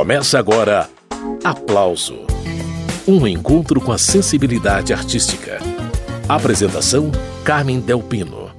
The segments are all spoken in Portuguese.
Começa agora Aplauso Um encontro com a sensibilidade artística. Apresentação: Carmen Delpino.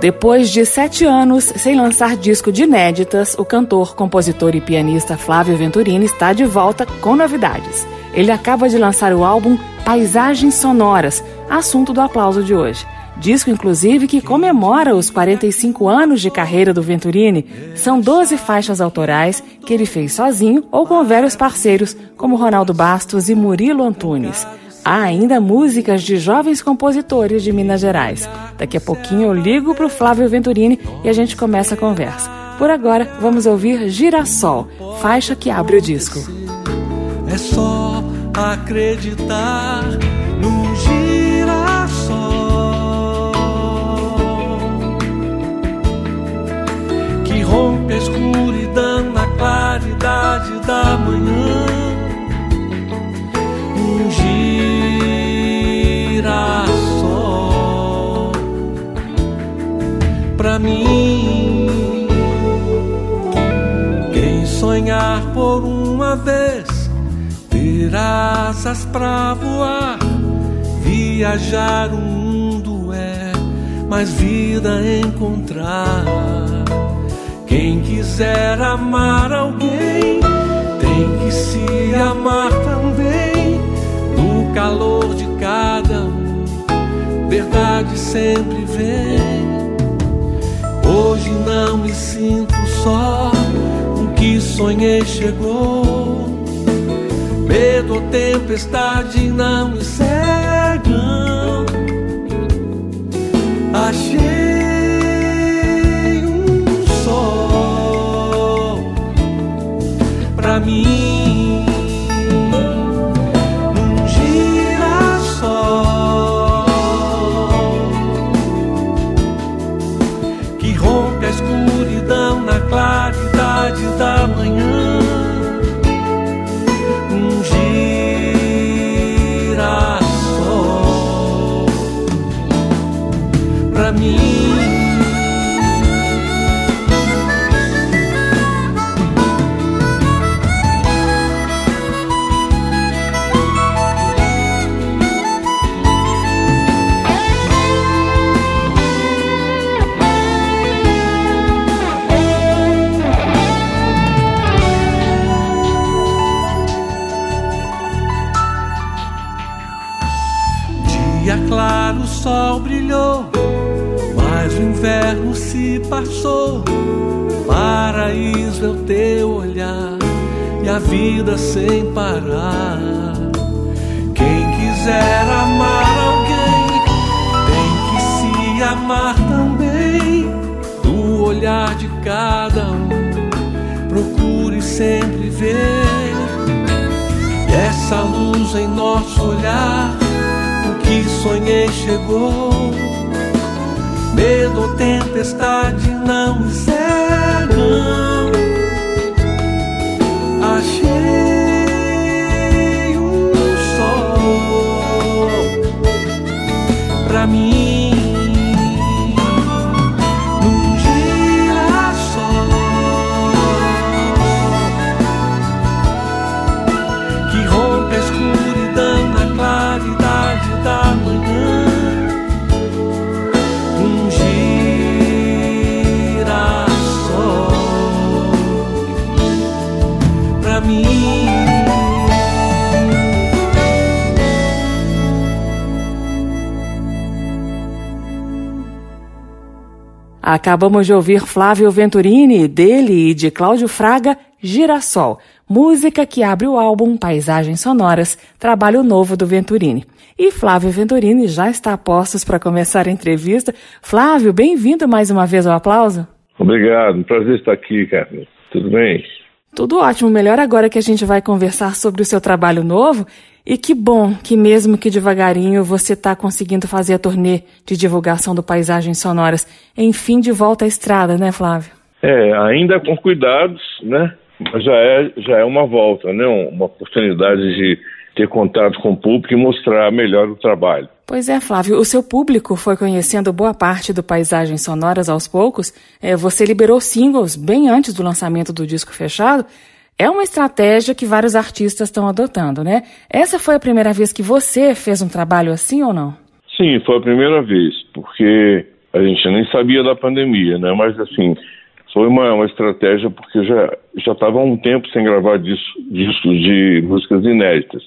Depois de sete anos sem lançar disco de inéditas, o cantor, compositor e pianista Flávio Venturini está de volta com novidades. Ele acaba de lançar o álbum Paisagens Sonoras, assunto do aplauso de hoje. Disco, inclusive, que comemora os 45 anos de carreira do Venturini. São 12 faixas autorais que ele fez sozinho ou com vários parceiros, como Ronaldo Bastos e Murilo Antunes. Há ainda músicas de jovens compositores de Minas Gerais. Daqui a pouquinho eu ligo para o Flávio Venturini e a gente começa a conversa. Por agora, vamos ouvir Girassol, faixa que abre o disco. É só acreditar rompe a escuridão na claridade da manhã. Um girassol pra mim. Quem sonhar por uma vez ter asas pra voar, viajar o mundo é mais vida encontrar. Quem quiser amar alguém, tem que se amar também, no calor de cada um, verdade sempre vem. Hoje não me sinto só, o que sonhei chegou. Medo ou tempestade não me cegam. Achei pra teu olhar e a vida sem parar. Quem quiser amar alguém tem que se amar também. Do olhar de cada um, procure sempre ver. E essa luz em nosso olhar o que sonhei chegou. Medo ou tempestade não me cegam. Acabamos de ouvir Flávio Venturini, dele e de Cláudio Fraga, Girassol, música que abre o álbum Paisagens Sonoras, trabalho novo do Venturini. E Flávio Venturini já está a postos para começar a entrevista. Flávio, bem-vindo mais uma vez ao aplauso. Obrigado, prazer estar aqui, Carmen. Tudo bem? Tudo ótimo, melhor agora que a gente vai conversar sobre o seu trabalho novo. E que bom que, mesmo que devagarinho, você está conseguindo fazer a turnê de divulgação do Paisagens Sonoras. Enfim, de volta à estrada, né, Flávio? É, ainda com cuidados, né? Mas já é, já é uma volta, né? Uma oportunidade de ter contato com o público e mostrar melhor o trabalho. Pois é, Flávio, o seu público foi conhecendo boa parte do Paisagens Sonoras aos poucos. É, você liberou singles bem antes do lançamento do disco fechado. É uma estratégia que vários artistas estão adotando, né? Essa foi a primeira vez que você fez um trabalho assim ou não? Sim, foi a primeira vez, porque a gente nem sabia da pandemia, né? Mas assim, foi uma, uma estratégia porque já já estava há um tempo sem gravar discos de músicas inéditas.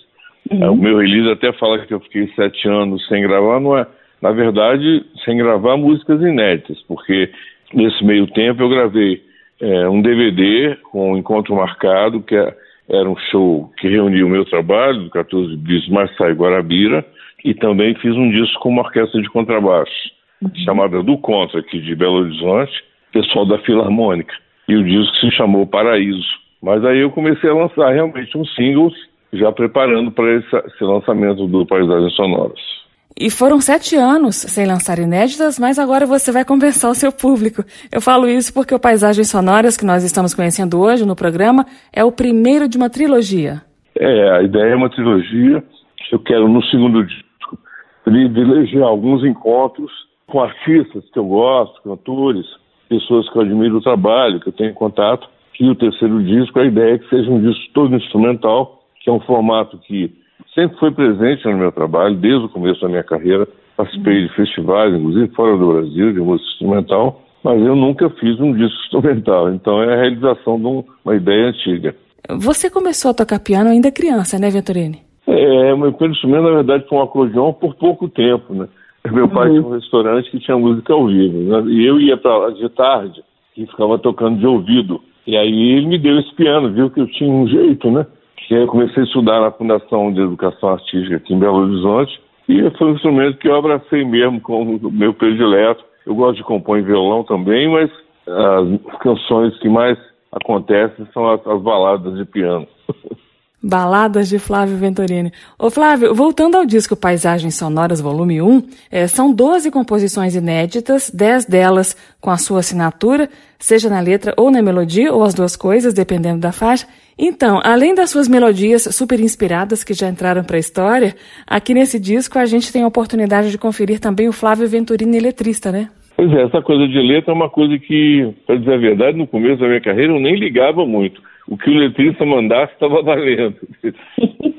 Uhum. O meu release até fala que eu fiquei sete anos sem gravar, não é? Na verdade, sem gravar músicas inéditas, porque nesse meio tempo eu gravei é, um DVD com um encontro marcado, que é, era um show que reunia o meu trabalho, do 14 Bis Marçai Guarabira, e também fiz um disco com uma orquestra de contrabaixo, uhum. chamada Do Contra, aqui de Belo Horizonte, pessoal da Filarmônica. E o disco se chamou Paraíso. Mas aí eu comecei a lançar realmente uns singles, já preparando para esse, esse lançamento do Paisagens Sonoras. E foram sete anos sem lançar inéditas, mas agora você vai compensar o seu público. Eu falo isso porque o Paisagens Sonoras que nós estamos conhecendo hoje no programa é o primeiro de uma trilogia. É, a ideia é uma trilogia. Eu quero, no segundo disco, privilegiar alguns encontros com artistas que eu gosto, cantores, pessoas que eu admiro o trabalho, que eu tenho contato. E o terceiro disco, a ideia é que seja um disco todo instrumental, que é um formato que sempre foi presente no meu trabalho, desde o começo da minha carreira. Participei de festivais, inclusive fora do Brasil, de música instrumental, mas eu nunca fiz um disco instrumental. Então é a realização de uma ideia antiga. Você começou a tocar piano ainda criança, né, Venturini? É, meu primeiro instrumento, na verdade, foi um acordeão por pouco tempo, né? Meu pai uhum. tinha um restaurante que tinha música ao vivo, né? E eu ia para lá de tarde e ficava tocando de ouvido. E aí ele me deu esse piano, viu que eu tinha um jeito, né? E aí eu comecei a estudar na Fundação de Educação Artística aqui em Belo Horizonte. E foi um instrumento que eu abracei mesmo como meu predileto. Eu gosto de compor em violão também, mas as canções que mais acontecem são as, as baladas de piano. Baladas de Flávio Venturini. Ô Flávio, voltando ao disco Paisagens Sonoras Volume 1, é, são 12 composições inéditas, 10 delas com a sua assinatura, seja na letra ou na melodia, ou as duas coisas, dependendo da faixa. Então, além das suas melodias super inspiradas que já entraram para a história, aqui nesse disco a gente tem a oportunidade de conferir também o Flávio Venturini eletrista, né? Pois é, essa coisa de letra é uma coisa que, para dizer a verdade, no começo da minha carreira eu nem ligava muito o que o letrista mandasse estava valendo.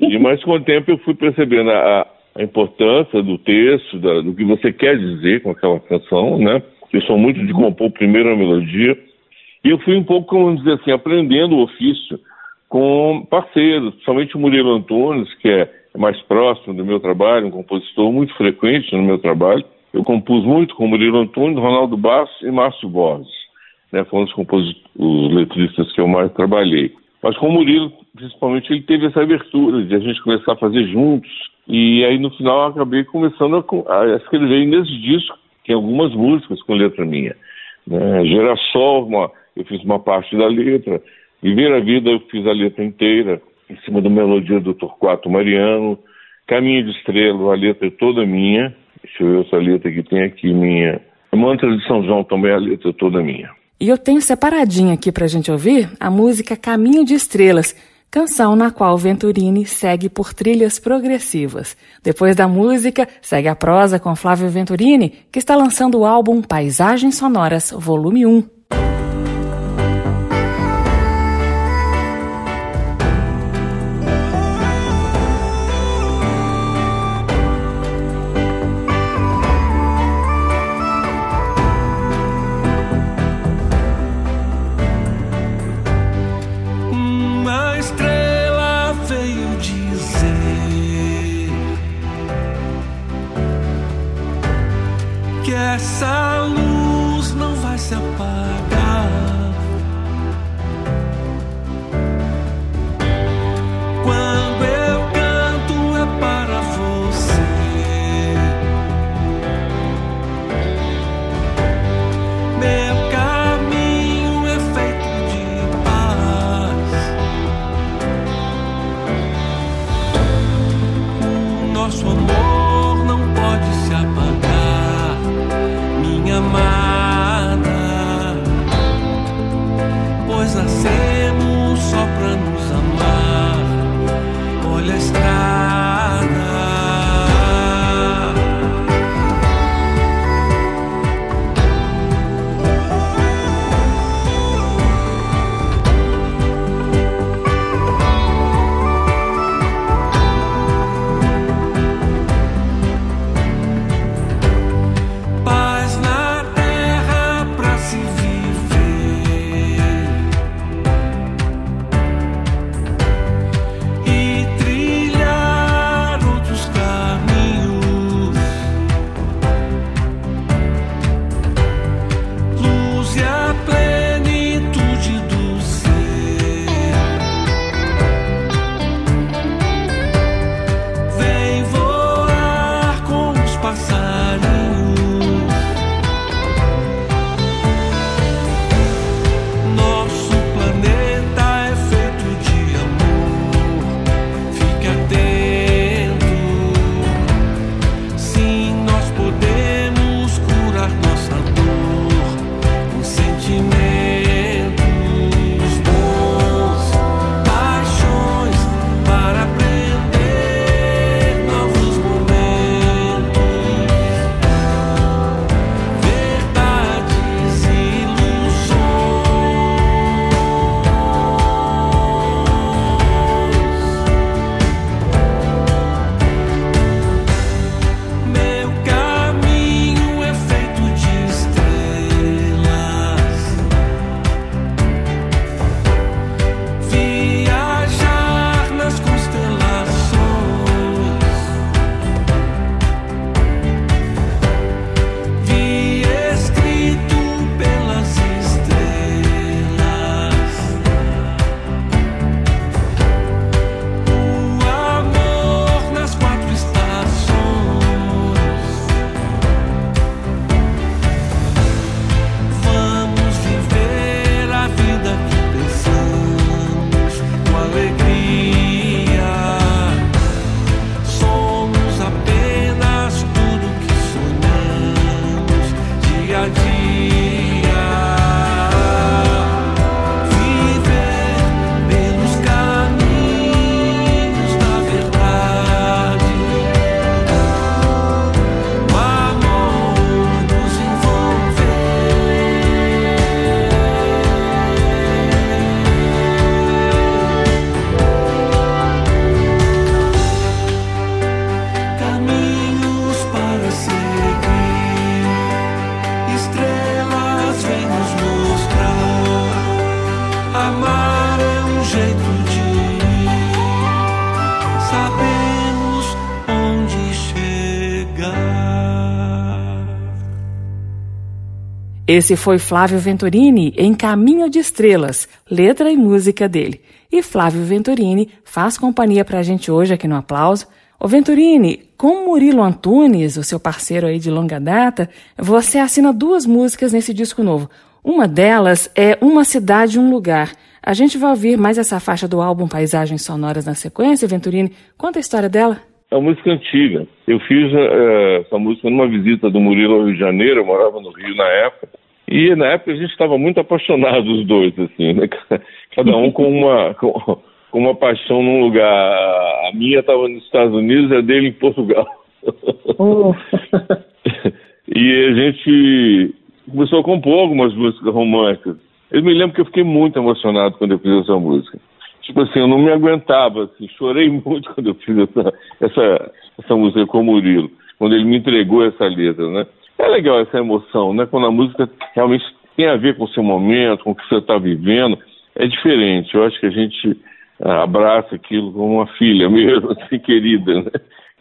e mais com o tempo eu fui percebendo a, a importância do texto, da, do que você quer dizer com aquela canção, né? Eu sou muito de compor primeiro a melodia. E eu fui um pouco, vamos dizer assim, aprendendo o ofício com parceiros, principalmente o Murilo Antunes, que é mais próximo do meu trabalho, um compositor muito frequente no meu trabalho. Eu compus muito com o Murilo Antunes, Ronaldo Bastos e Márcio Borges né, foram os, os letristas que eu mais trabalhei. Mas com o Murilo, principalmente, ele teve essa abertura de a gente começar a fazer juntos. E aí, no final, eu acabei começando a, a escrever nesse disco, tem algumas músicas com letra minha. Né? Gerassol, uma, eu fiz uma parte da letra. Viver a Vida, eu fiz a letra inteira, em cima da melodia do Torquato Mariano. Caminho de Estrela, a letra é toda minha. Deixa eu ver essa letra que tem aqui, minha. Mantra de São João também, a letra é toda minha. E eu tenho separadinho aqui para a gente ouvir a música Caminho de Estrelas, canção na qual Venturini segue por trilhas progressivas. Depois da música, segue a prosa com Flávio Venturini, que está lançando o álbum Paisagens Sonoras, volume 1. Essa luz não vai se apagar. amar é um jeito de sabemos onde chegar. Esse foi Flávio Venturini em Caminho de Estrelas, letra e música dele. E Flávio Venturini faz companhia pra gente hoje aqui no Aplauso. Ô Venturini, com Murilo Antunes, o seu parceiro aí de longa data, você assina duas músicas nesse disco novo. Uma delas é Uma Cidade, Um Lugar. A gente vai ouvir mais essa faixa do álbum Paisagens Sonoras na sequência, Venturini. Conta a história dela. É uma música antiga. Eu fiz uh, essa música numa visita do Murilo ao Rio de Janeiro, eu morava no Rio na época. E na época a gente estava muito apaixonados os dois, assim, né? Cada um com uma, com, com uma paixão num lugar. A minha estava nos Estados Unidos e a dele em Portugal. Oh. e a gente começou a compor algumas músicas românticas. Eu me lembro que eu fiquei muito emocionado quando eu fiz essa música. Tipo assim, eu não me aguentava, assim, chorei muito quando eu fiz essa, essa, essa música com o Murilo, quando ele me entregou essa letra, né? É legal essa emoção, né? Quando a música realmente tem a ver com o seu momento, com o que você está vivendo, é diferente. Eu acho que a gente ah, abraça aquilo como uma filha mesmo, assim, querida, né?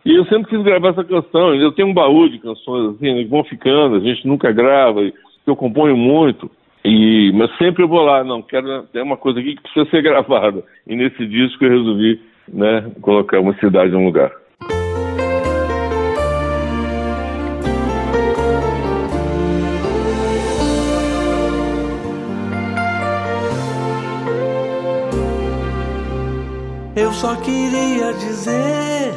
E eu sempre quis gravar essa canção. Eu tenho um baú de canções assim, que vão ficando, a gente nunca grava, eu componho muito. E, mas sempre eu vou lá, não, quero tem uma coisa aqui que precisa ser gravada. E nesse disco eu resolvi né, colocar uma cidade no lugar. Eu só queria dizer,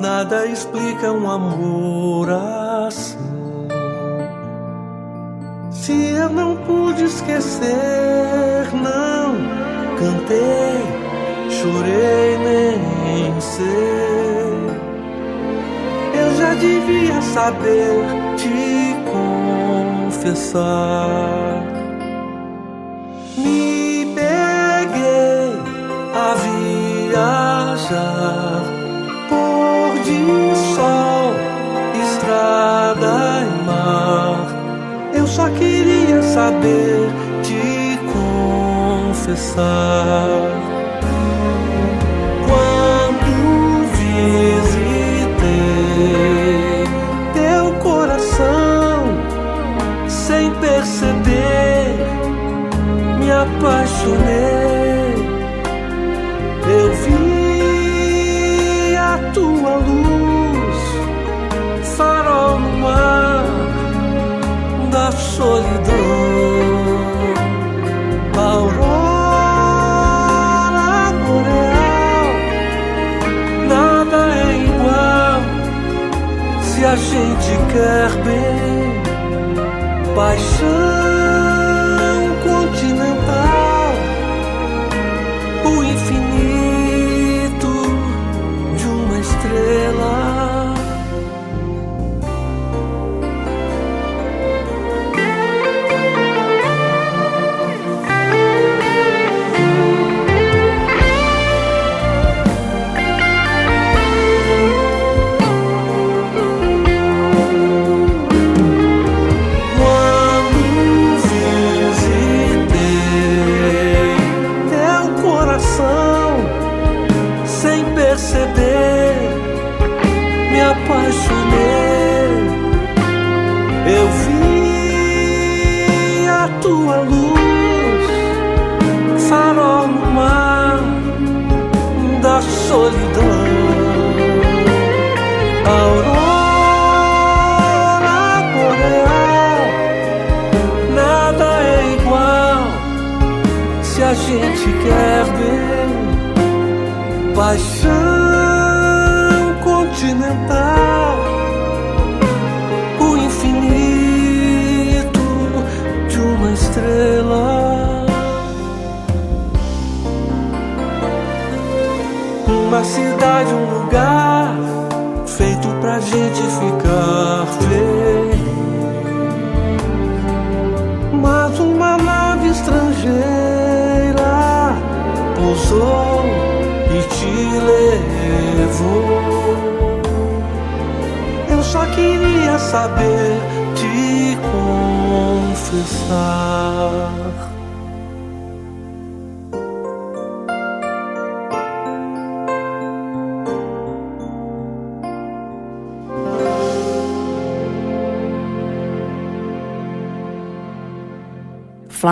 nada explica um amor assim. Se eu não pude esquecer, não cantei, chorei, nem sei. Eu já devia saber te confessar. Me peguei a viajar saber te confessar. Gente quer bem. Paixão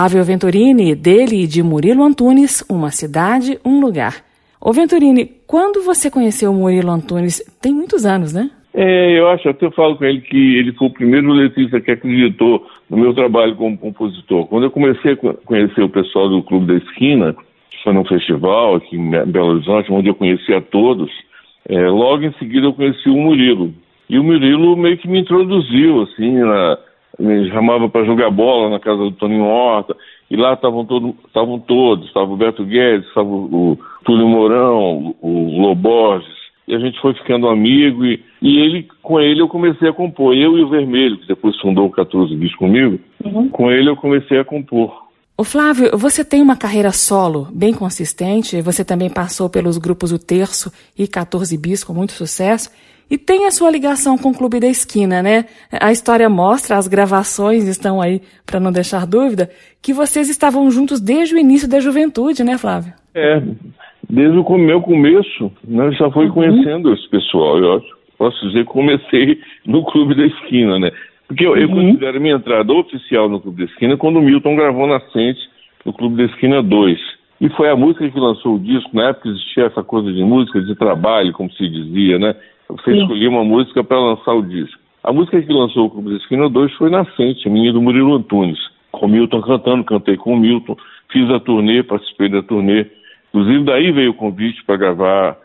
Flávio Venturini, dele e de Murilo Antunes, Uma Cidade, Um Lugar. Ô Venturini, quando você conheceu o Murilo Antunes? Tem muitos anos, né? É, eu acho, até falo com ele que ele foi o primeiro letrista que acreditou no meu trabalho como compositor. Quando eu comecei a conhecer o pessoal do Clube da Esquina, que foi num festival aqui em Belo Horizonte, onde eu conhecia todos, é, logo em seguida eu conheci o Murilo. E o Murilo meio que me introduziu, assim, na, me chamava para jogar bola na casa do Toninho Horta, e lá estavam todo, todos, estava o Beto Guedes, estava o, o Túlio Mourão, o, o Loborges, e a gente foi ficando amigo e, e ele com ele eu comecei a compor. Eu e o Vermelho, que depois fundou o 14 Bis comigo, uhum. com ele eu comecei a compor. O Flávio, você tem uma carreira solo bem consistente, você também passou pelos grupos O Terço e 14 Bis com muito sucesso. E tem a sua ligação com o Clube da Esquina, né? A história mostra, as gravações estão aí para não deixar dúvida, que vocês estavam juntos desde o início da juventude, né, Flávio? É, desde o meu começo, né, já foi uhum. conhecendo esse pessoal. Eu acho, posso dizer que comecei no Clube da Esquina, né? Porque eu, uhum. eu considero minha entrada oficial no Clube da Esquina quando o Milton gravou Nascente no Clube da Esquina 2. E foi a música que lançou o disco, na época existia essa coisa de música de trabalho, como se dizia, né? Você Sim. escolhia uma música para lançar o disco. A música que lançou o Clube da Esquina 2 foi Nascente, minha do Murilo Antunes. Com o Milton cantando, cantei com o Milton, fiz a turnê, participei da turnê Inclusive, daí veio o convite para gravar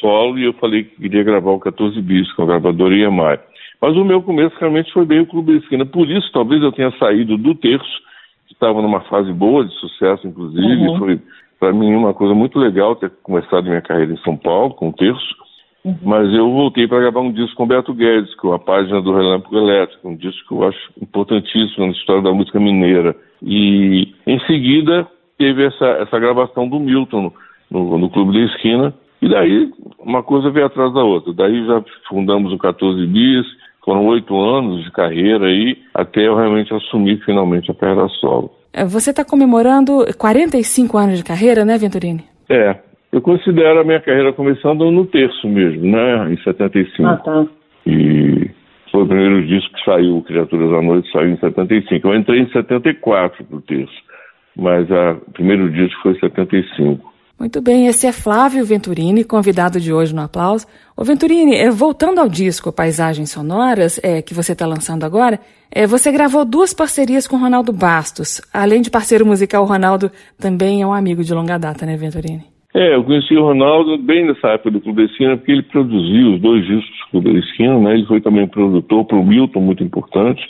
solo e eu falei que queria gravar o 14 Bis com a gravadora EMI. Mas o meu começo realmente foi bem o Clube da Esquina. Por isso, talvez eu tenha saído do terço, que estava numa fase boa de sucesso, inclusive. Uhum. Foi, para mim, uma coisa muito legal ter começado minha carreira em São Paulo, com o terço. Uhum. Mas eu voltei para gravar um disco com Beto Guedes, com a página do Relâmpago Elétrico, um disco que eu acho importantíssimo na história da música mineira. E, em seguida, teve essa, essa gravação do Milton no, no, Clube da Esquina, e daí uma coisa veio atrás da outra. Daí já fundamos o 14 Bis, foram oito anos de carreira aí, até eu realmente assumir finalmente a carreira solo. É, você está comemorando 45 anos de carreira, né, Venturini? É, eu considero a minha carreira começando no terço mesmo, né, em 75. Ah, tá. E foi o primeiro disco que saiu, Criaturas da Noite, saiu em 75. Eu entrei em 74 pro terço mas o primeiro disco foi 75. Muito bem, esse é Flávio Venturini, convidado de hoje no Aplauso. Ô Venturini, é, voltando ao disco Paisagens Sonoras, é, que você está lançando agora, é, você gravou duas parcerias com Ronaldo Bastos. Além de parceiro musical, o Ronaldo também é um amigo de longa data, né, Venturini? É, eu conheci o Ronaldo bem nessa época do Clube da Esquina, porque ele produziu os dois discos do Clube da Esquina, né? Ele foi também produtor para o Milton, muito importante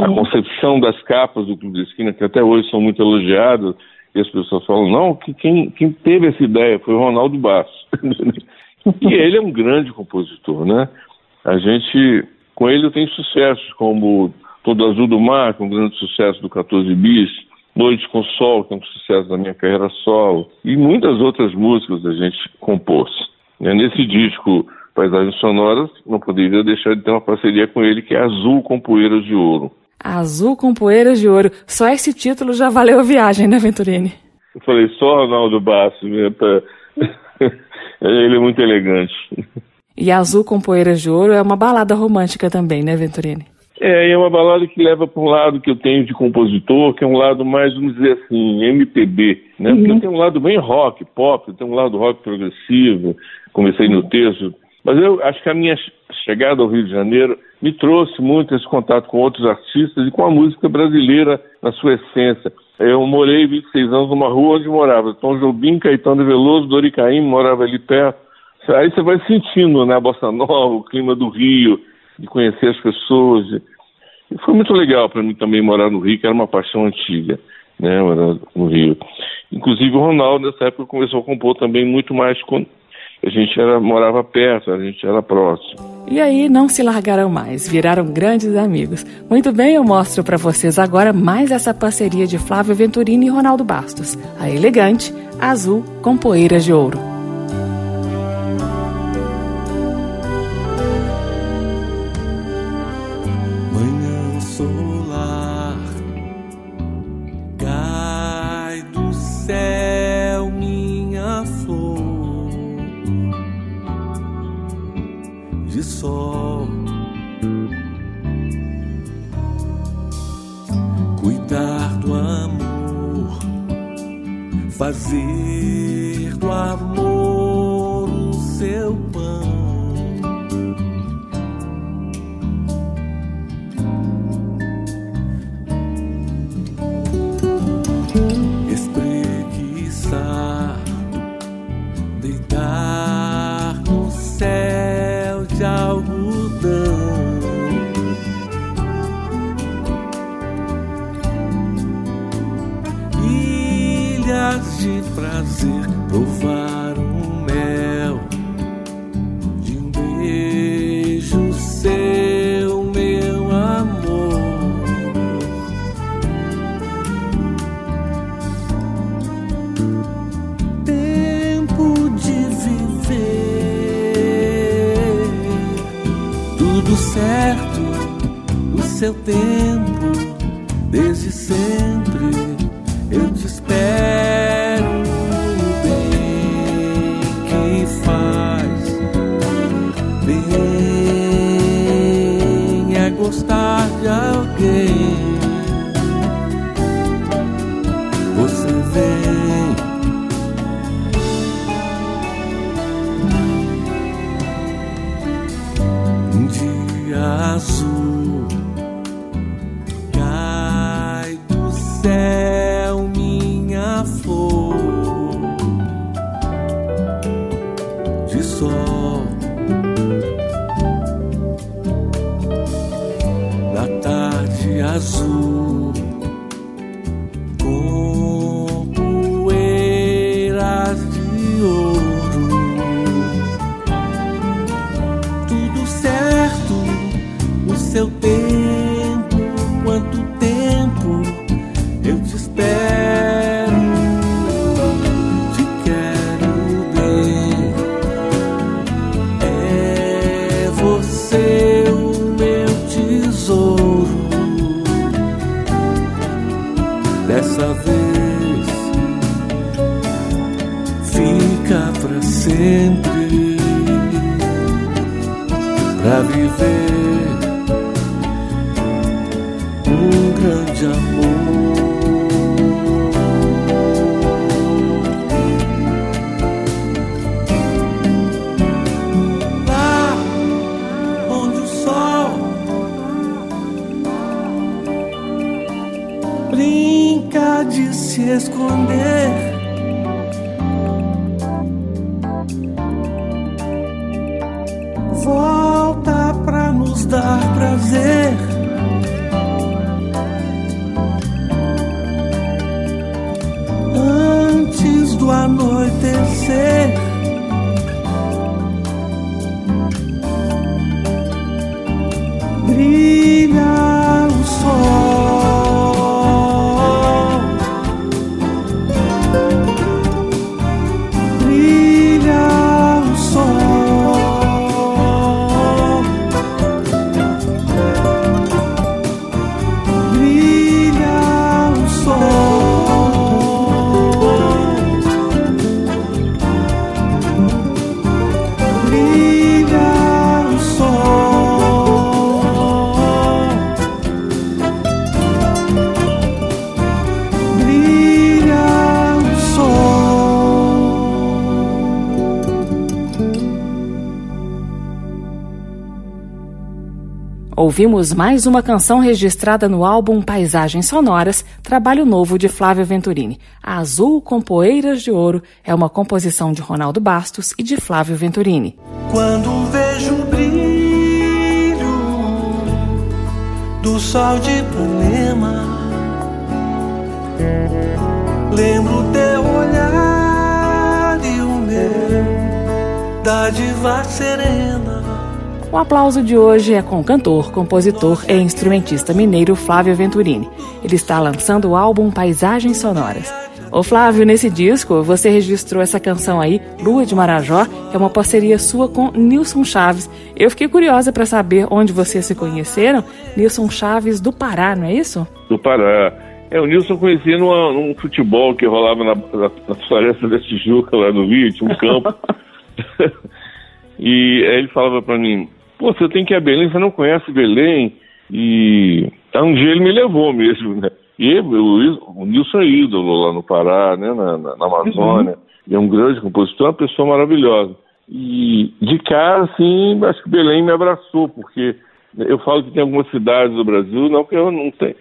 a concepção das capas do Clube de Esquina, que até hoje são muito elogiadas, e as pessoas falam, não, que quem, quem teve essa ideia foi o Ronaldo Bastos. e ele é um grande compositor, né? A gente, com ele tenho sucessos como Todo Azul do Mar, que é um grande sucesso do 14 Bis, Noite com Sol, que é um sucesso da minha carreira solo, e muitas outras músicas a gente compôs. Nesse disco Paisagens Sonoras, não poderia deixar de ter uma parceria com ele, que é Azul com Poeiras de Ouro. Azul com poeiras de ouro. Só esse título já valeu a viagem, né, Venturini? Eu falei, só Ronaldo Bastos. Né, pra... Ele é muito elegante. E Azul com Poeiras de Ouro é uma balada romântica também, né, Venturini? É, é uma balada que leva para um lado que eu tenho de compositor, que é um lado mais, vamos dizer assim, MPB, né? Uhum. Porque eu tenho um lado bem rock, pop, eu tenho um lado rock progressivo, comecei no texto, mas eu acho que a minha chegada ao Rio de Janeiro me trouxe muito esse contato com outros artistas e com a música brasileira na sua essência. Eu morei 26 anos numa rua onde morava Tom Jobim, Caetano Veloso, Dori Caymmi, morava ali perto. Aí você vai sentindo né, a bossa nova, o clima do Rio, de conhecer as pessoas. E foi muito legal para mim também morar no Rio, que era uma paixão antiga, né, morar no Rio. Inclusive o Ronaldo, nessa época, começou a compor também muito mais a gente era, morava perto, a gente era próximo. E aí não se largaram mais, viraram grandes amigos. Muito bem, eu mostro para vocês agora mais essa parceria de Flávio Venturini e Ronaldo Bastos. A elegante, azul com poeiras de ouro. Fazer do amor seu tempo, desde sempre eu te espero o bem que faz. Bem é gostar de alguém. Esconder. Ouvimos mais uma canção registrada no álbum Paisagens Sonoras, trabalho novo de Flávio Venturini. Azul com Poeiras de Ouro é uma composição de Ronaldo Bastos e de Flávio Venturini. Quando vejo o brilho do sol de Ipanema, lembro teu olhar e o meu, dádiva serena. O aplauso de hoje é com o cantor, compositor e instrumentista mineiro Flávio Venturini. Ele está lançando o álbum Paisagens Sonoras. Ô Flávio, nesse disco você registrou essa canção aí, Lua de Marajó, que é uma parceria sua com Nilson Chaves. Eu fiquei curiosa para saber onde vocês se conheceram. Nilson Chaves do Pará, não é isso? do Pará. É, o Nilson conhecia numa, num futebol que rolava na, na, na floresta da Tijuca, lá no Rio, tinha um campo. e aí ele falava pra mim, pô, você tem que ir a Belém, você não conhece Belém? E aí um dia ele me levou mesmo, né? E o, o Nilson é ídolo lá no Pará, né, na, na, na Amazônia. Uhum. É um grande compositor, uma pessoa maravilhosa. E de cara, assim, acho que Belém me abraçou, porque eu falo que tem algumas cidades do Brasil, não que eu não tenho,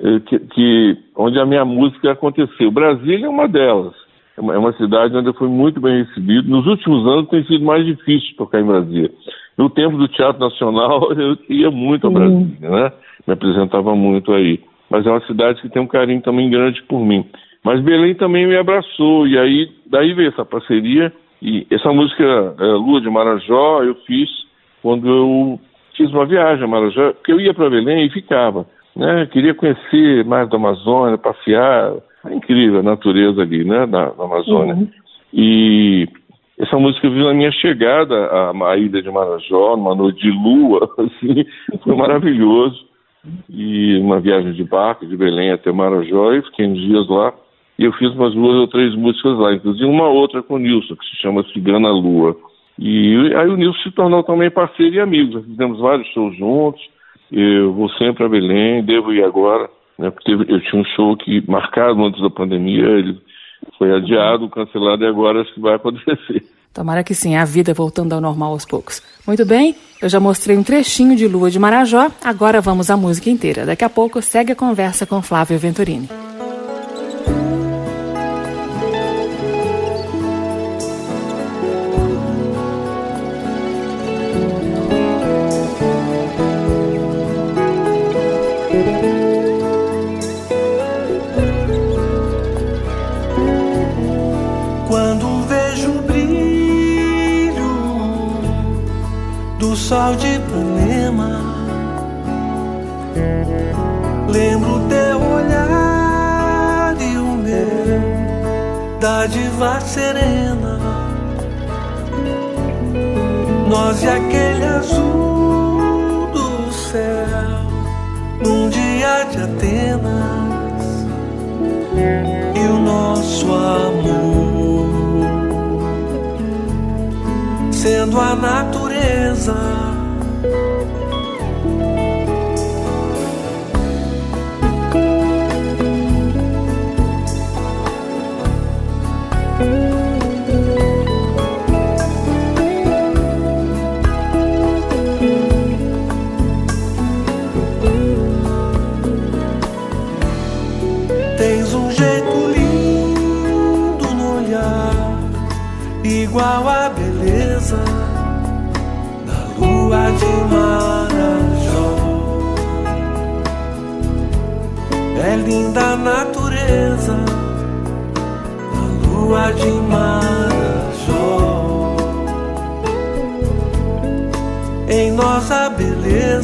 eh, que, que, onde a minha música aconteceu. Brasília é uma delas. É uma, é uma, cidade onde eu fui muito bem recebido. Nos últimos anos tem sido mais difícil tocar em Brasília. No tempo do Teatro Nacional, eu ia muito a Brasília, né? Me apresentava muito aí. Mas é uma cidade que tem um carinho também grande por mim. Mas Belém também me abraçou, e aí daí veio essa parceria. E essa música, é, Lua de Marajó, eu fiz quando eu fiz uma viagem a Marajó, porque eu ia para Belém e ficava. Né? Queria conhecer mais da Amazônia, passear. É incrível a natureza ali, né, na, na Amazônia. Uhum. E essa música eu vi na minha chegada à, à ilha de Marajó, numa noite de lua, assim, foi maravilhoso. E uma viagem de barco de Belém até Marajó, e fiquei uns dias lá. E eu fiz umas duas ou três músicas lá, inclusive uma outra com o Nilson, que se chama Cigana Lua. E aí o Nilson se tornou também parceiro e amigo. Nós fizemos vários shows juntos. Eu vou sempre a Belém, devo ir agora, né, porque eu tinha um show que marcado antes da pandemia, ele foi adiado, cancelado e agora acho que vai acontecer. Tomara que sim, a vida voltando ao normal aos poucos. Muito bem, eu já mostrei um trechinho de Lua de Marajó, agora vamos à música inteira. Daqui a pouco segue a conversa com Flávio Venturini.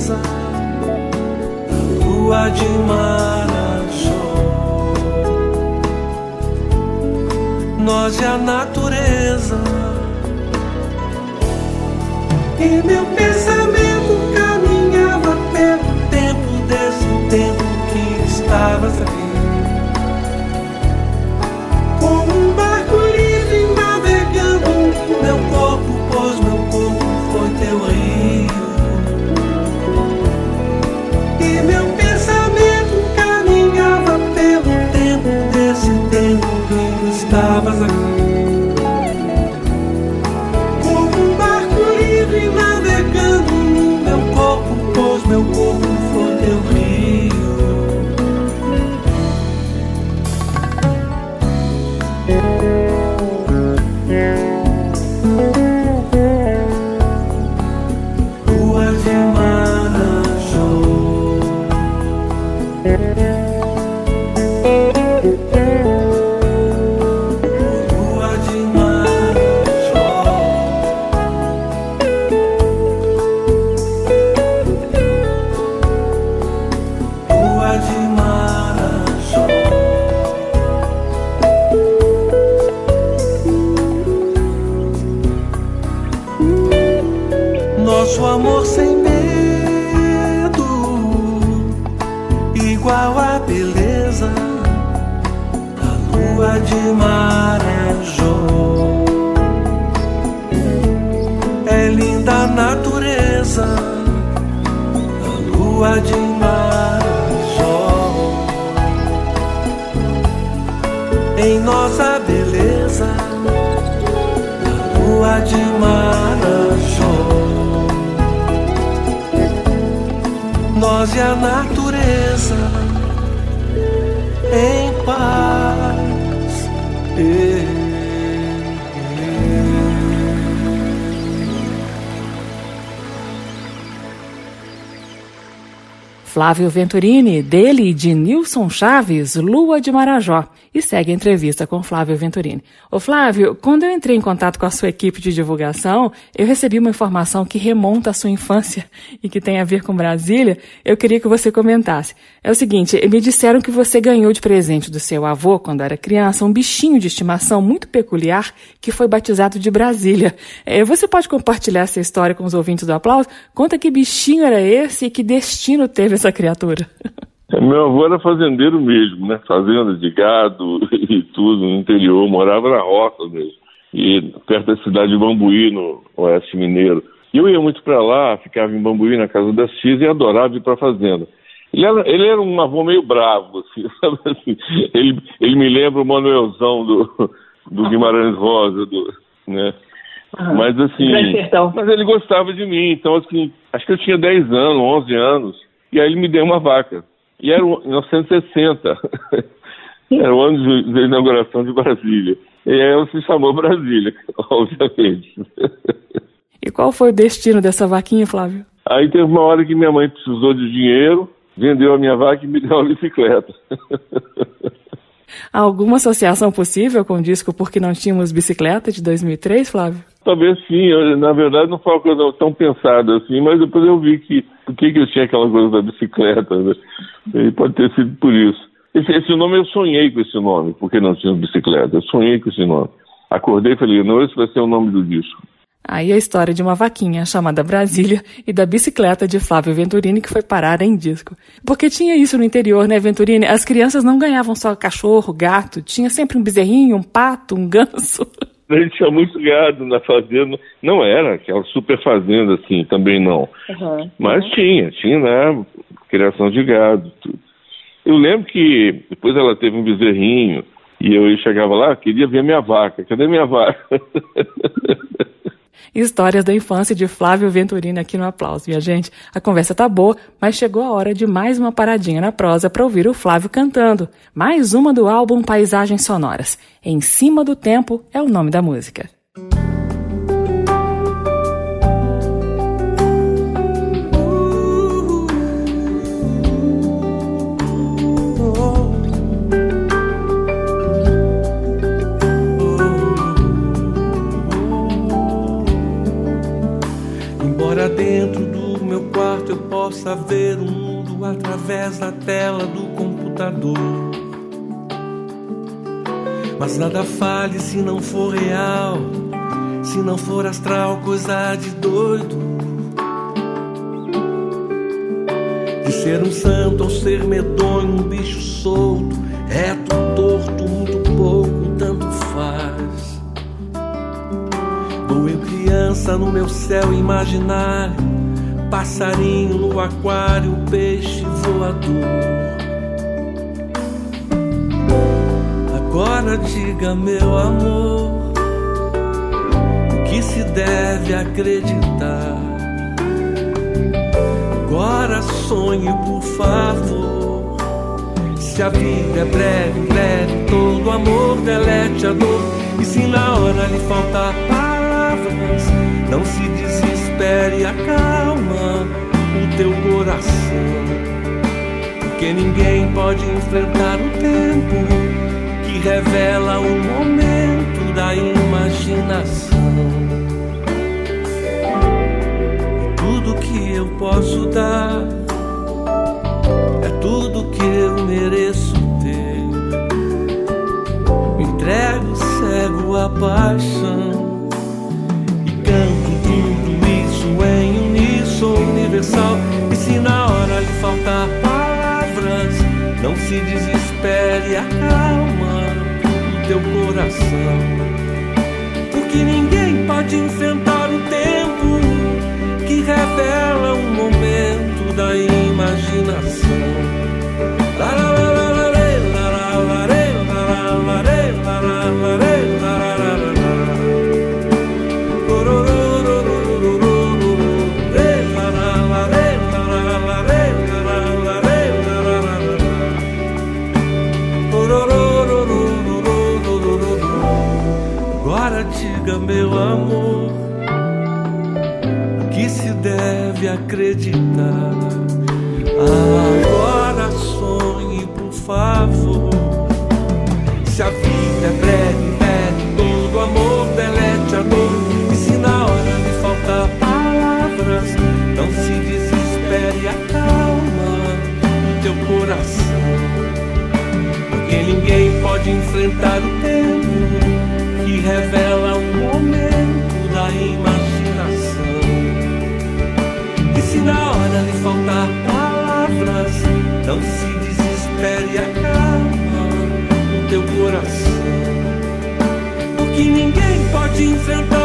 Da lua de Marajó. Nós e a natureza e meu pensamento caminhava pelo tempo desse tempo que estavas aqui. lua de mar. Em nossa beleza, lua de Marajó. Nós e a natureza em paz. Flávio Venturini, dele e de Nilson Chaves, Lua de Marajó. E segue a entrevista com Flávio Venturini. Ô Flávio, quando eu entrei em contato com a sua equipe de divulgação, eu recebi uma informação que remonta à sua infância e que tem a ver com Brasília. Eu queria que você comentasse. É o seguinte, me disseram que você ganhou de presente do seu avô, quando era criança, um bichinho de estimação muito peculiar que foi batizado de Brasília. É, você pode compartilhar essa história com os ouvintes do Aplauso? Conta que bichinho era esse e que destino teve essa criatura. Meu avô era fazendeiro mesmo, né? Fazenda de gado e tudo no interior, morava na roça mesmo. E perto da cidade de Bambuí, no oeste mineiro. E eu ia muito para lá, ficava em Bambuí, na casa da Cis, e adorava ir para a fazenda. Ele era, ele era um avô meio bravo, assim, assim, Ele, ele me lembra o Manuelzão do, do Guimarães Rosa, do, né? Uhum. Mas assim, mas ele gostava de mim, então assim, acho que eu tinha 10 anos, 11 anos, e aí ele me deu uma vaca. E era em 1960. era o ano da inauguração de Brasília. E aí ela se chamou Brasília, obviamente. E qual foi o destino dessa vaquinha, Flávio? Aí teve uma hora que minha mãe precisou de dinheiro, vendeu a minha vaca e me deu uma bicicleta. Alguma associação possível com o disco Porque Não Tínhamos Bicicleta de 2003, Flávio? Talvez sim, eu, na verdade não foi uma coisa tão pensada assim, mas depois eu vi que por que, que eu tinha aquela coisa da bicicleta, né? E pode ter sido por isso. Esse, esse, nome eu sonhei com esse nome, porque não tinha bicicleta. Eu sonhei com esse nome. Acordei e falei, não, esse vai ser o nome do disco. Aí a história de uma vaquinha chamada Brasília e da bicicleta de Flávio Venturini que foi parar em disco. Porque tinha isso no interior, né, Venturini? As crianças não ganhavam só cachorro, gato, tinha sempre um bezerrinho, um pato, um ganso. A gente tinha muito gado na fazenda. Não era aquela super fazenda assim, também não. Uhum. Mas uhum. tinha, tinha, né? Criação de gado, tudo. Eu lembro que depois ela teve um bezerrinho e eu chegava lá, queria ver minha vaca. Cadê minha vaca? Histórias da infância de Flávio Venturini aqui no Aplauso. Minha gente, a conversa tá boa, mas chegou a hora de mais uma paradinha na prosa para ouvir o Flávio cantando. Mais uma do álbum Paisagens Sonoras. Em Cima do Tempo é o nome da música. Eu possa ver o mundo através da tela do computador. Mas nada fale se não for real, se não for astral, coisa de doido. De ser um santo ou ser medonho, um bicho solto, reto, torto, muito pouco, tanto faz. Ou eu criança no meu céu imaginário, passarinho no aquário, peixe voador. Agora diga, meu amor, o que se deve acreditar. Agora sonhe, por favor. Se a vida é breve, breve, todo amor delete a dor. E se na hora lhe faltar palavras. Não se desespere, acalma o teu coração. Porque ninguém pode enfrentar o tempo que revela o momento da imaginação. E tudo que eu posso dar é tudo que eu mereço ter. Me entrego cego à paixão universal. E se na hora lhe faltar palavras, não se desespere, acalma o teu coração. Porque ninguém pode enfrentar o tempo que revela um momento da imaginação. La, la, la, meu deve acreditar. Agora sonhe, por favor. Se a vida é breve, pede todo amor, delete a dor. E se na hora lhe faltar palavras, não se desespere, acalma o teu coração. Porque ninguém pode enfrentar o tempo que revela faltar palavras, não se desespere, acalma o teu coração. Porque ninguém pode enfrentar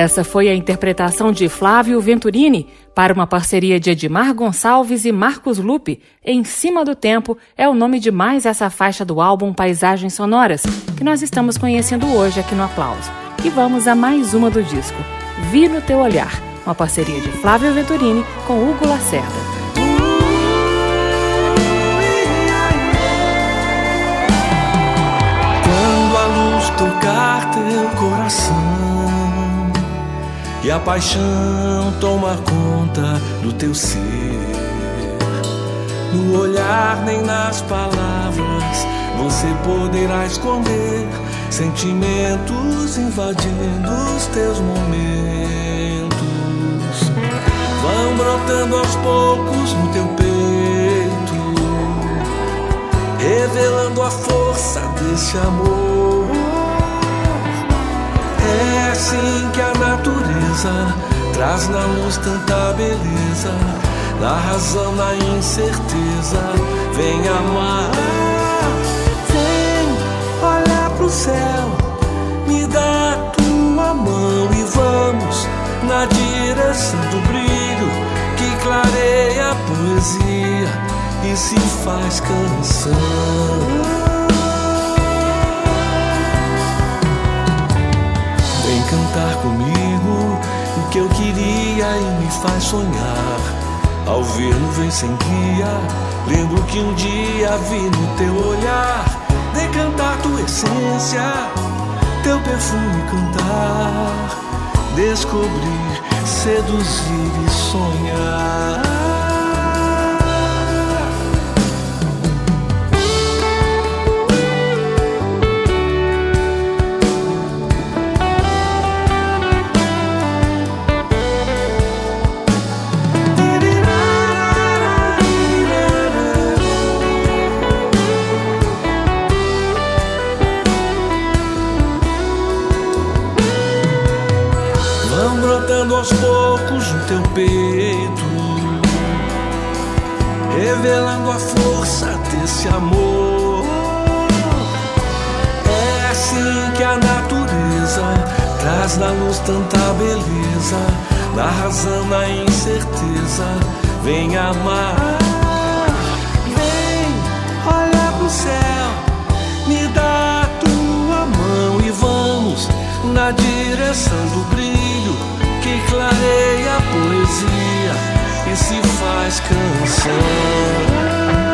Essa foi a interpretação de Flávio Venturini para uma parceria de Edmar Gonçalves e Marcos Lupe. Em Cima do Tempo é o nome de mais essa faixa do álbum Paisagens Sonoras, que nós estamos conhecendo hoje aqui no Aplauso. E vamos a mais uma do disco, Vi no Teu Olhar, uma parceria de Flávio Venturini com Hugo Lacerda. Quando a luz tocar teu coração e a paixão tomar conta do teu ser, no olhar nem nas palavras você poderá esconder sentimentos invadindo os teus momentos. Vão brotando aos poucos no teu peito, revelando a força desse amor. Assim que a natureza traz na luz tanta beleza, na razão, na incerteza, vem amar. Vem olhar pro céu, me dá tua mão e vamos na direção do brilho que clareia a poesia e se faz canção. Comigo o que eu queria e me faz sonhar. Ao ver nuvens sem guia, lembro que um dia vi no teu olhar decantar tua essência, teu perfume cantar, descobrir, seduzir e sonhar. Desse amor. É assim que a natureza traz na luz tanta beleza, na razão, na incerteza, vem amar. Vem olhar pro céu, me dá a tua mão e vamos na direção do brilho que clareia a poesia e se faz canção.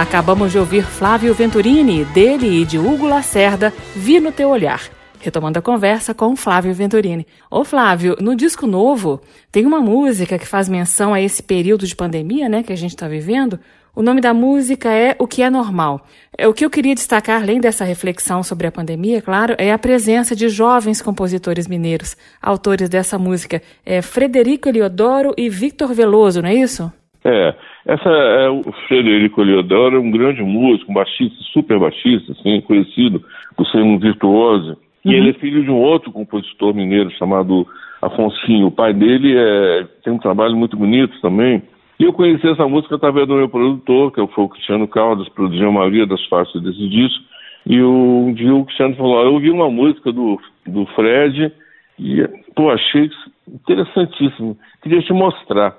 Acabamos de ouvir Flávio Venturini, dele e de Hugo Lacerda, Vi no Teu Olhar. Retomando a conversa com Flávio Venturini. Ô Flávio, no disco novo tem uma música que faz menção a esse período de pandemia, né, que a gente está vivendo. O nome da música é O que é Normal. É, o que eu queria destacar, além dessa reflexão sobre a pandemia, claro, é a presença de jovens compositores mineiros, autores dessa música. É Frederico Eliodoro e Victor Veloso, não é isso? É, essa é o Frederico Eliodoro é um grande músico, um baixista, super baixista, assim, conhecido por ser um virtuoso. E ele é uhum. filho de um outro compositor mineiro chamado Afonsinho. O pai dele é, tem um trabalho muito bonito também. E eu conheci essa música através do meu produtor, que foi o Cristiano Caldas, produziu a maioria das faixas desse disco. E um dia o Cristiano falou: Eu ouvi uma música do, do Fred e, pô, achei interessantíssimo. Queria te mostrar.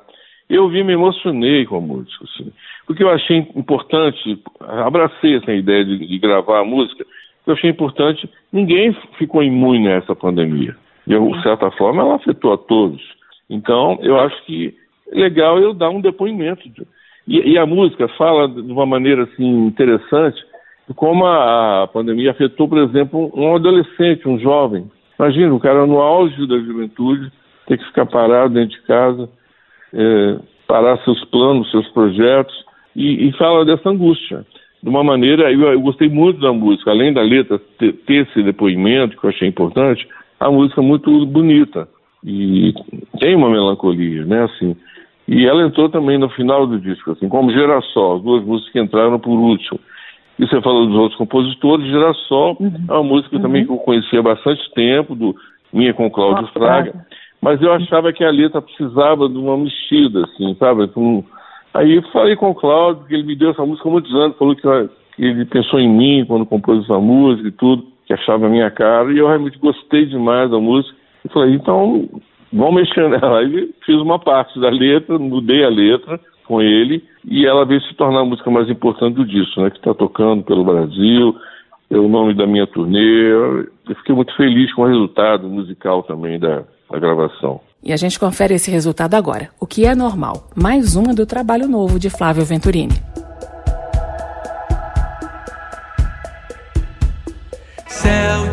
Eu vi, me emocionei com a música, assim, porque eu achei importante, abracei essa ideia de, de gravar a música, eu achei importante, ninguém ficou imune a essa pandemia. De certa forma, ela afetou a todos. Então, eu acho que é legal eu dar um depoimento. E, e a música fala de uma maneira assim interessante como a, pandemia afetou, por exemplo, um adolescente, um jovem. Imagina, o cara no auge da juventude, ter que ficar parado dentro de casa, é, parar seus planos, seus projetos, e, e fala dessa angústia de uma maneira, eu, eu, gostei muito da música, além da letra ter, ter, esse depoimento que eu achei importante, a música é muito bonita e tem uma melancolia, né, assim. E ela entrou também no final do disco, assim, como Girassol, as duas músicas que entraram por último. E você falou dos outros compositores, Girassol uhum. é uma música uhum. também que eu conhecia há bastante tempo, do Minha com Cláudio Fraga, mas eu achava que a letra precisava de uma mexida, assim, sabe, um, Aí falei com o Cláudio, que ele me deu essa música há muitos anos, falou que, que ele pensou em mim quando compôs essa música e tudo, que achava a minha cara, e eu realmente gostei demais da música. E falei, então, vamos mexer nela. Aí fiz uma parte da letra, mudei a letra com ele, e ela veio se tornar a música mais importante do disco, né, que está tocando pelo Brasil, é o nome da minha turnê. Eu fiquei muito feliz com o resultado musical também da, da gravação. E a gente confere esse resultado agora. O que é normal? Mais uma do trabalho novo de Flávio Venturini. Céu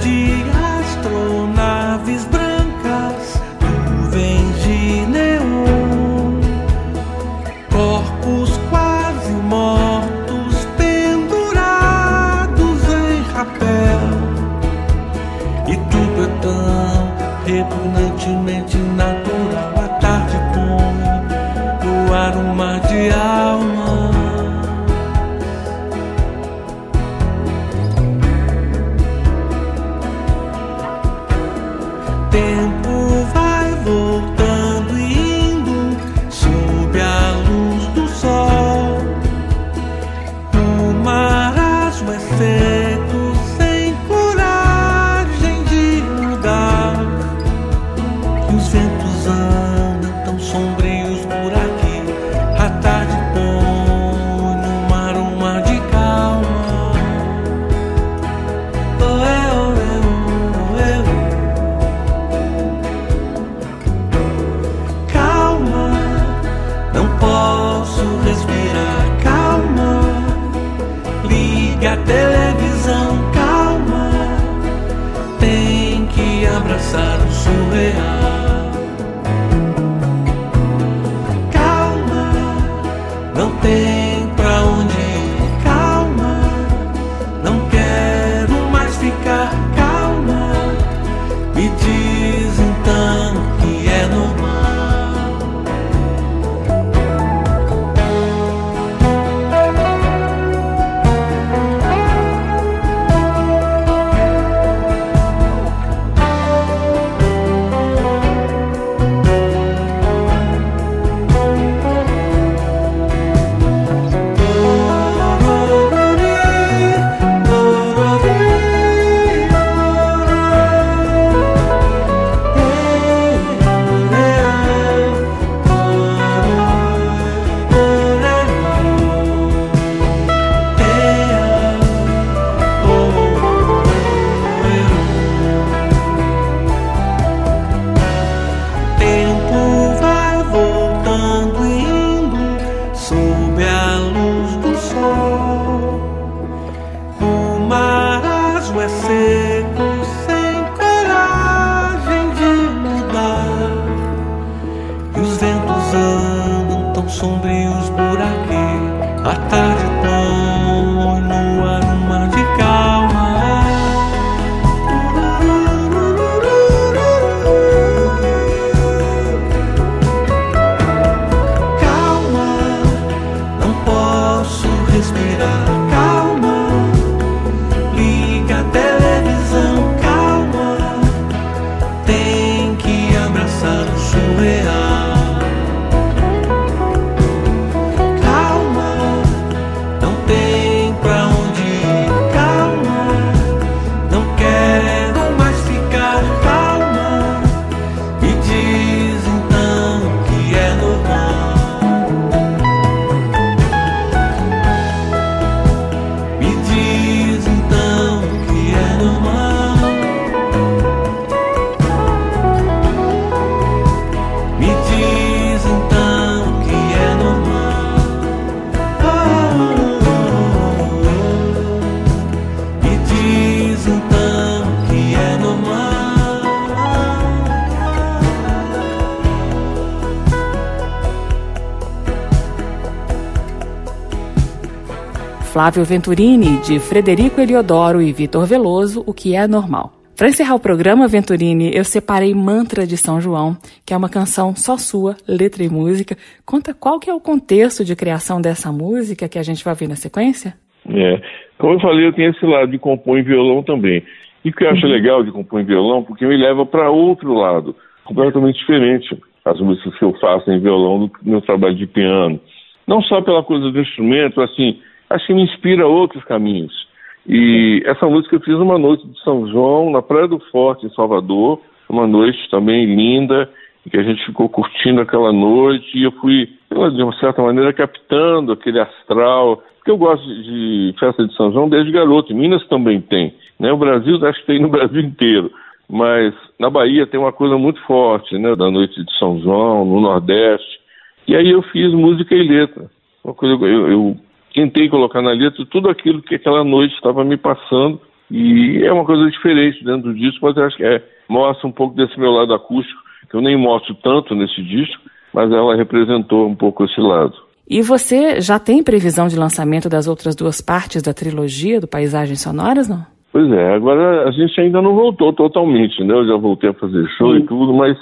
Flávio Venturini, de Frederico Eliodoro e Vitor Veloso, O que é normal. Para encerrar o programa, Venturini, eu separei Mantra de São João, que é uma canção só sua, letra e música. Conta qual que é o contexto de criação dessa música que a gente vai ver na sequência? É. Como eu falei, eu tenho esse lado de compor em violão também. E o que eu acho legal de compor em violão, porque me leva para outro lado, completamente diferente as músicas que eu faço em violão do meu trabalho de piano. Não só pela coisa do instrumento, assim, acho que me inspira a outros caminhos. E essa música eu fiz uma noite de São João, na Praia do Forte, em Salvador, uma noite também linda, que a gente ficou curtindo aquela noite. E eu fui, de uma certa maneira, captando aquele astral, porque eu gosto de festa de São João desde garoto, Minas também tem, né? O Brasil acho que tem no Brasil inteiro, mas na Bahia tem uma coisa muito forte, né? Da noite de São João, no Nordeste, e aí eu fiz música e letra, uma coisa eu, eu tentei colocar na letra tudo aquilo que aquela noite estava me passando e é uma coisa diferente dentro disso, mas eu acho que é, mostra um pouco desse meu lado acústico, que eu nem mostro tanto nesse disco, mas ela representou um pouco esse lado. E você já tem previsão de lançamento das outras duas partes da trilogia do Paisagens Sonoras, não? Pois é, agora a gente ainda não voltou totalmente, né? Eu já voltei a fazer show Sim. e tudo, mas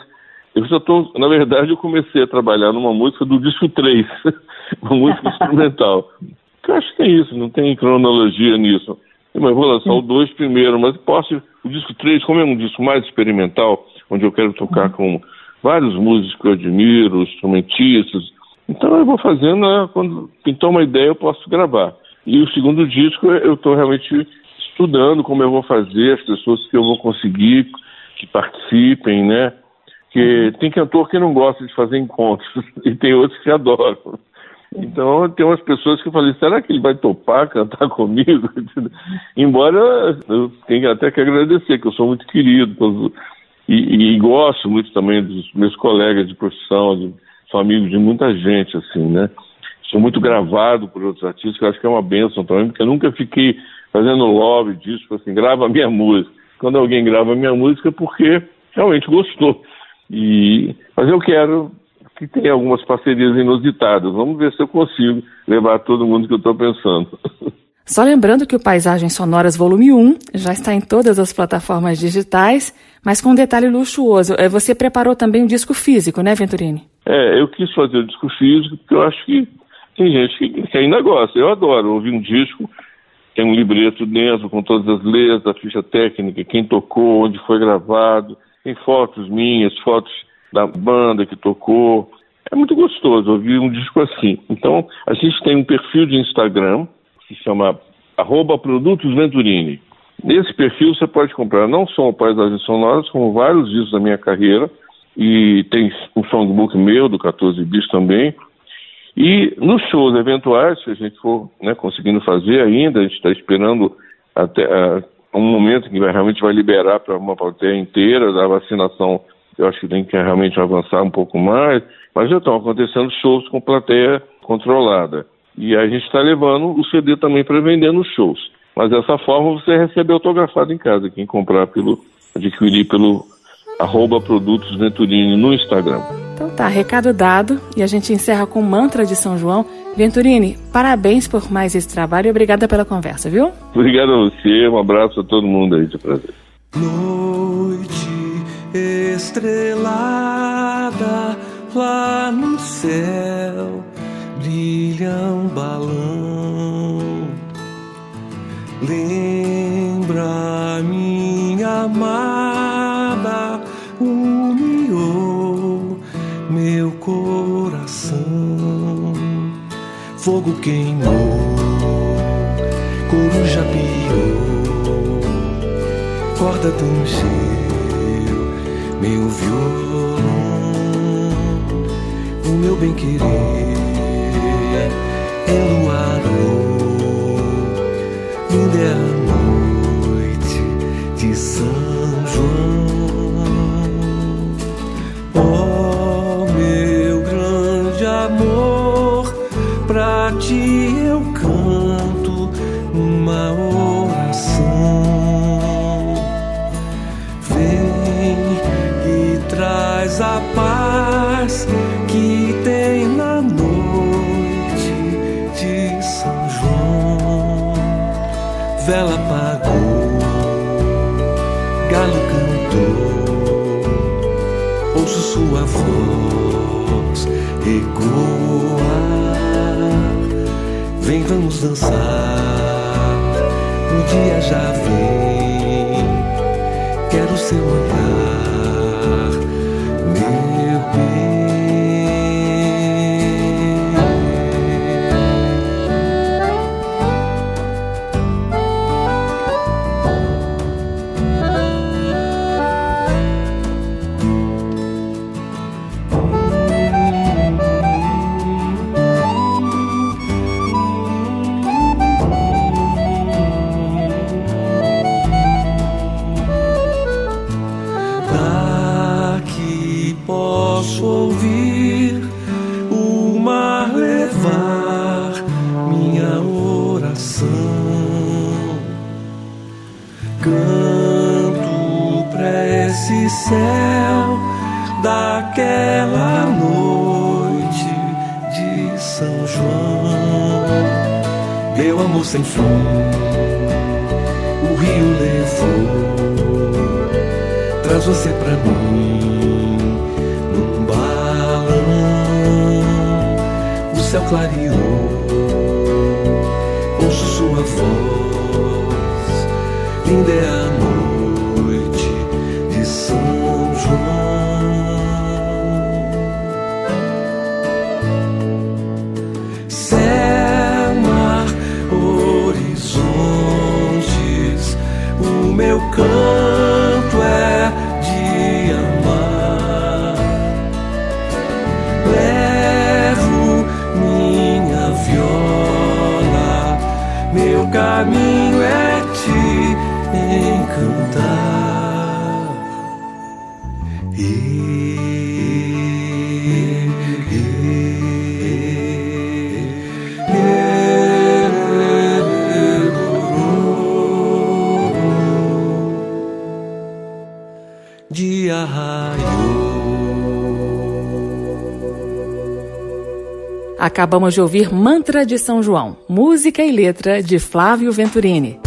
eu já estou, na verdade, eu comecei a trabalhar numa música do disco 3, uma música instrumental. Eu acho que é isso, não tem cronologia nisso. Mas vou lançar o 2 primeiro, mas posso. O disco 3, como é um disco mais experimental, onde eu quero tocar com vários músicos que eu admiro, instrumentistas. Então eu vou fazendo, né, quando pintou uma ideia eu posso gravar. E o segundo disco eu estou realmente estudando como eu vou fazer, as pessoas que eu vou conseguir que participem, né? Que tem cantor que não gosta de fazer encontros e tem outros que adoram. Então tem umas pessoas que eu falei, será que ele vai topar cantar comigo? Embora eu tenha até que agradecer, que eu sou muito querido e, e gosto muito também dos meus colegas de profissão, de, sou amigo de muita gente, assim, né? Sou muito gravado por outros artistas, que eu acho que é uma benção também, porque eu nunca fiquei fazendo lobby disso, assim, grava a minha música. Quando alguém grava a minha música é porque realmente gostou. E, mas eu quero que tenha algumas parcerias inusitadas. Vamos ver se eu consigo levar todo mundo que eu estou pensando. Só lembrando que o Paisagens Sonoras Volume 1 já está em todas as plataformas digitais, mas com um detalhe luxuoso. É, você preparou também um disco físico, né, Venturini? É, eu quis fazer o disco físico porque eu acho que tem gente que, que ainda gosta. Eu adoro ouvir um disco, tem um libreto dentro com todas as letras, a ficha técnica, quem tocou, onde foi gravado, tem fotos minhas, fotos da banda que tocou. É muito gostoso ouvir um disco assim. Então, a gente tem um perfil de Instagram que se chama arroba Produtos Venturini. Nesse perfil você pode comprar não só paisagens sonoras, como vários discos da minha carreira, e tem um songbook meu, do 14 bis também. E nos shows eventuais, se a gente for né, conseguindo fazer ainda, a gente está esperando até uh, um momento que vai, realmente vai liberar para uma plateia inteira da vacinação eu acho que tem que realmente avançar um pouco mais, mas já estão acontecendo shows com plateia controlada. E a gente está levando o CD também para vender nos shows. Mas dessa forma você recebe autografado em casa, quem comprar pelo, adquirir pelo arroba Produtos Venturini no Instagram. Então tá, recado dado e a gente encerra com o mantra de São João. Venturini, parabéns por mais esse trabalho e obrigada pela conversa, viu? Obrigado a você, um abraço a todo mundo aí, de prazer. Noite estrelada lá no céu brilha um balão. Lembra minha amada, humilhou meu coração. Fogo queimou, coruja piou, corda tangeu meu violão, o meu bem querer enluarou. Linda Vela apagou, galo cantou, ouço sua voz ecoar. Vem, vamos dançar, o dia já vem. Quero seu olhar, Acabamos de ouvir Mantra de São João, música e letra de Flávio Venturini.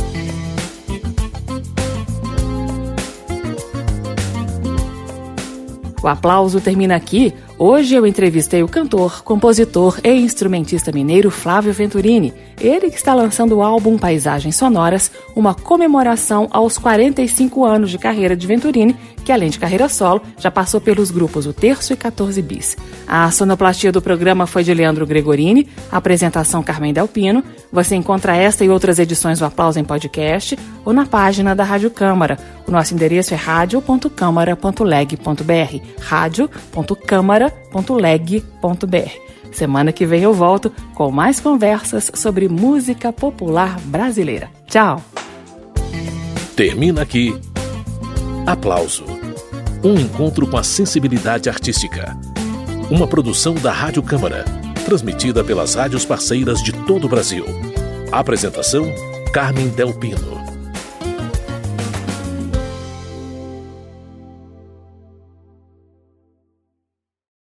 O aplauso termina aqui. Hoje eu entrevistei o cantor, compositor e instrumentista mineiro Flávio Venturini. Ele que está lançando o álbum Paisagens Sonoras, uma comemoração aos 45 anos de carreira de Venturini, que além de carreira solo, já passou pelos grupos O Terço e 14 Bis. A sonoplastia do programa foi de Leandro Gregorini, a apresentação Carmen Delpino. Você encontra esta e outras edições do Aplauso em podcast ou na página da Rádio Câmara. O nosso endereço é radio.câmara.leg.br radio.câmara.leg.br Semana que vem eu volto com mais conversas sobre música popular brasileira. Tchau! Termina aqui. Aplauso. Um encontro com a sensibilidade artística. Uma produção da Rádio Câmara, transmitida pelas rádios parceiras de todo o Brasil. Apresentação: Carmen Del Pino.